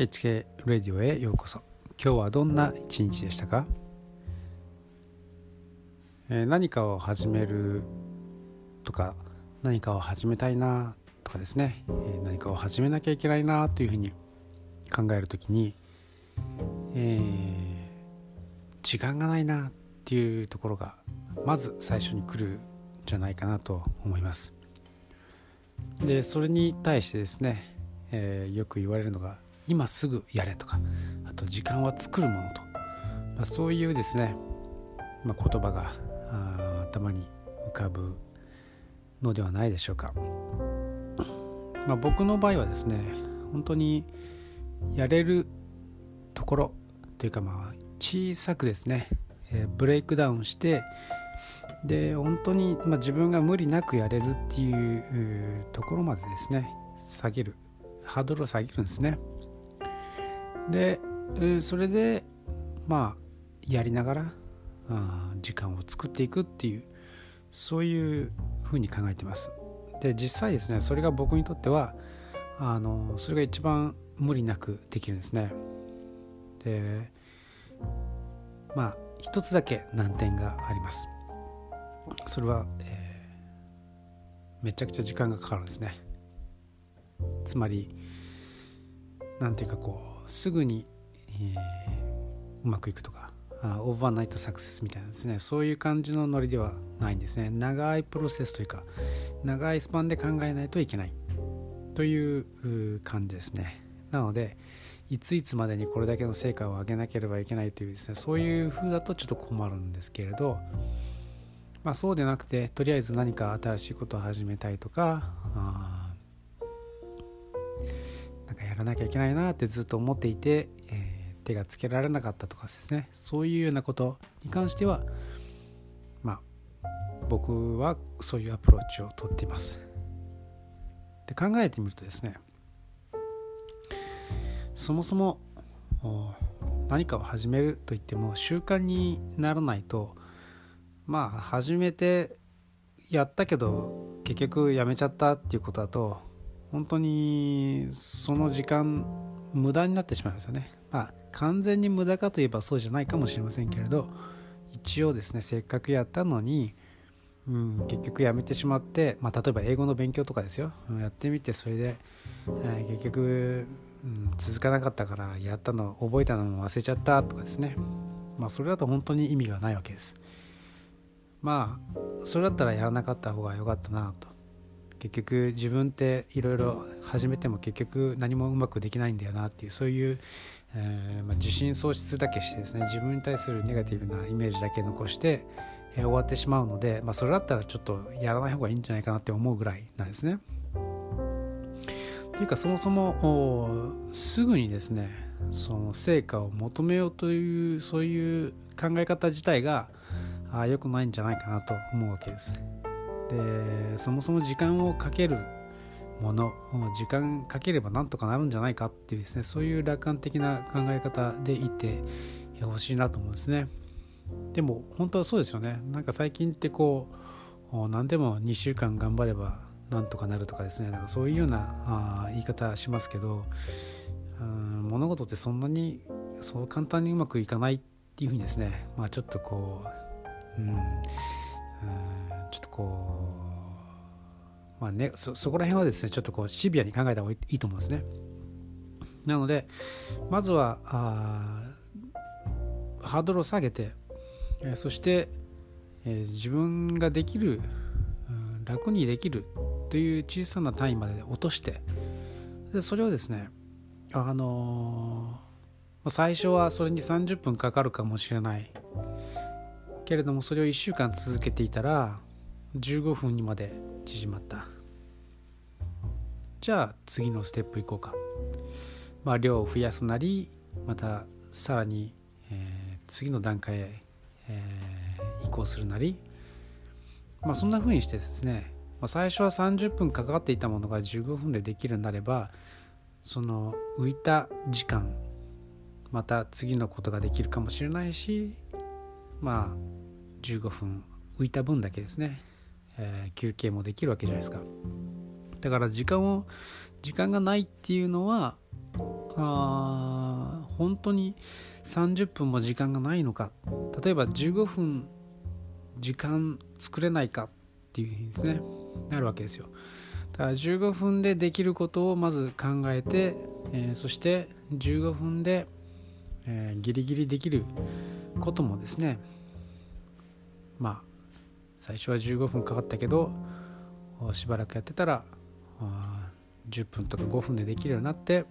HK ラディオへようこそ。今日はどんな一日でしたか、えー、何かを始めるとか何かを始めたいなとかですね、えー、何かを始めなきゃいけないなというふうに考えるときに、えー、時間がないなっていうところがまず最初に来るんじゃないかなと思います。でそれに対してですね、え、よく言われるのが今すぐやれとかあと時間は作るものと、まあ、そういうですね、まあ、言葉が頭に浮かぶのではないでしょうか、まあ、僕の場合はですね本当にやれるところというかまあ小さくですね、えー、ブレイクダウンしてで本当に、まあ、自分が無理なくやれるっていうところまでですね下げるハードルを下げるんですね。でそれでまあやりながら時間を作っていくっていうそういうふうに考えてます。で実際ですねそれが僕にとってはあのそれが一番無理なくできるんですね。でまあ一つだけ難点があります。それは、えー、めちゃくちゃ時間がかかるんですね。つまりなんていうかこうすぐに、えー、うまくいくとかあオーバーナイトサクセスみたいなですねそういう感じのノリではないんですね。長いプロセスというか長いスパンで考えないといけない。という感じですね。なのでいついつまでにこれだけの成果を上げなければいけないというですねそういう風だとちょっと困るんですけれどまあそうでなくてとりあえず何か新しいことを始めたいとかあなんかやらなきゃいけないなってずっと思っていて、えー、手がつけられなかったとかですね。そういうようなことに関してはまあ僕はそういうアプローチをとっています。で考えてみるとですねそもそも何かを始めるといっても習慣にならないとまあ始めてやったけど結局やめちゃったっていうことだと本当にその時間無駄になってしまいますよね。まあ完全に無駄かといえばそうじゃないかもしれませんけれど一応ですねせっかくやったのに、うん、結局やめてしまって、まあ、例えば英語の勉強とかですよやってみてそれで、えー、結局、うん、続かなかったからやったの覚えたのも忘れちゃったとかですねまあそれだと本当に意味がないわけです。まあそれだったらやらなかった方が良かったなと結局自分っていろいろ始めても結局何もうまくできないんだよなっていうそういう、えー、まあ、自信喪失だけしてですね自分に対するネガティブなイメージだけ残して、えー、終わってしまうので、まあ、それだったらちょっとやらない方がいいんじゃないかなって思うぐらいなんですね。というかそもそもすぐにですねその成果を求めようというそういう考え方自体があ良くないんじゃないかなと思うわけです。でそもそも時間をかけるもの時間かければなんとかなるんじゃないかっていうですねそういう楽観的な考え方でいてほしいなと思うんですね。でも本当はそうですよね。なんか最近ってこう何でも2週間頑張ればなんとかなるとかですねなんかそういうようなあ言い方しますけどうん物事ってそんなにそう簡単にうまくいかないっていうふうにですねまあちょっとこううん、ちょっとこうまあねそこら辺はですねちょっとこうシビアに考えた方がいいと思うんですね。なのでまずはハードルを下げて、え、そして、え、自分ができる、うん、楽にできるという小さな単位まで落としてでそれをですねあのー、最初はそれに30分かかるかもしれない。けれどもそれを1週間続けていたら15分にまで縮まった。じゃあ次のステップいこうか。まあ量を増やすなりまたさらに、えー、次の段階へ、えー、移行するなり。まあそんな風にしてですね、まあ、最初は30分かかっていたものが15分でできるようになればその浮いた時間また次のことができるかもしれないしまあ15分浮いた分だけですね、えー、休憩もできるわけじゃないですか。だから時間を時間がないっていうのはあ本当に30分も時間がないのか。例えば15分時間作れないかっていうふうにですねなるわけですよ。だから15分でできることをまず考えて、えー、そして15分で、えー、ギリギリできることもですねまあ最初は15分かかったけどしばらくやってたら10分とか5分でできるようになって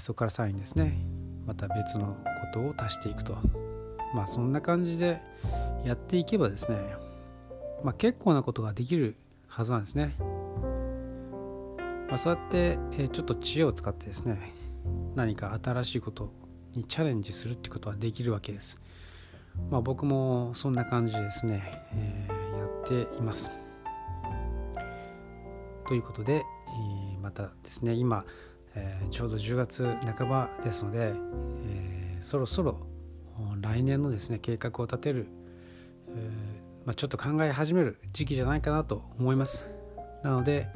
そこからさらにですね。また別のことを足していくと。まあそんな感じでやっていけばですね、まあ、結構なことができるはずなんですね、まあ、そうやってちょっと知恵を使ってですね何か新しいことにチャレンジするってことはできるわけです。まあ僕もそんな感じですね、えー、やっています。ということで、えー、またですね今、えー、ちょうど10月半ばですので、えー、そろそろ来年のですね計画を立てる、えまあ、ちょっと考え始める時期じゃないかなと思います。なので、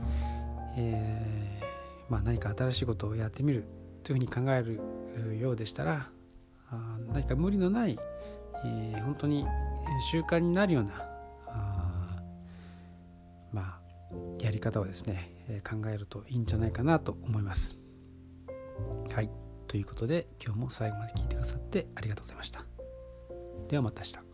えまあ、何か新しいことをやってみるというふうに考えるようでしたら何か無理のない、え本当に習慣になるようなあまあやり方をですね、え考えるといいんじゃないかなと思います。はい。ということで今日も最後まで聞いてくださってありがとうございました。ではまた明日。